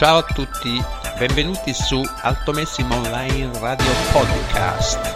Ciao a tutti, benvenuti su Altomessimo Online Radio Podcast.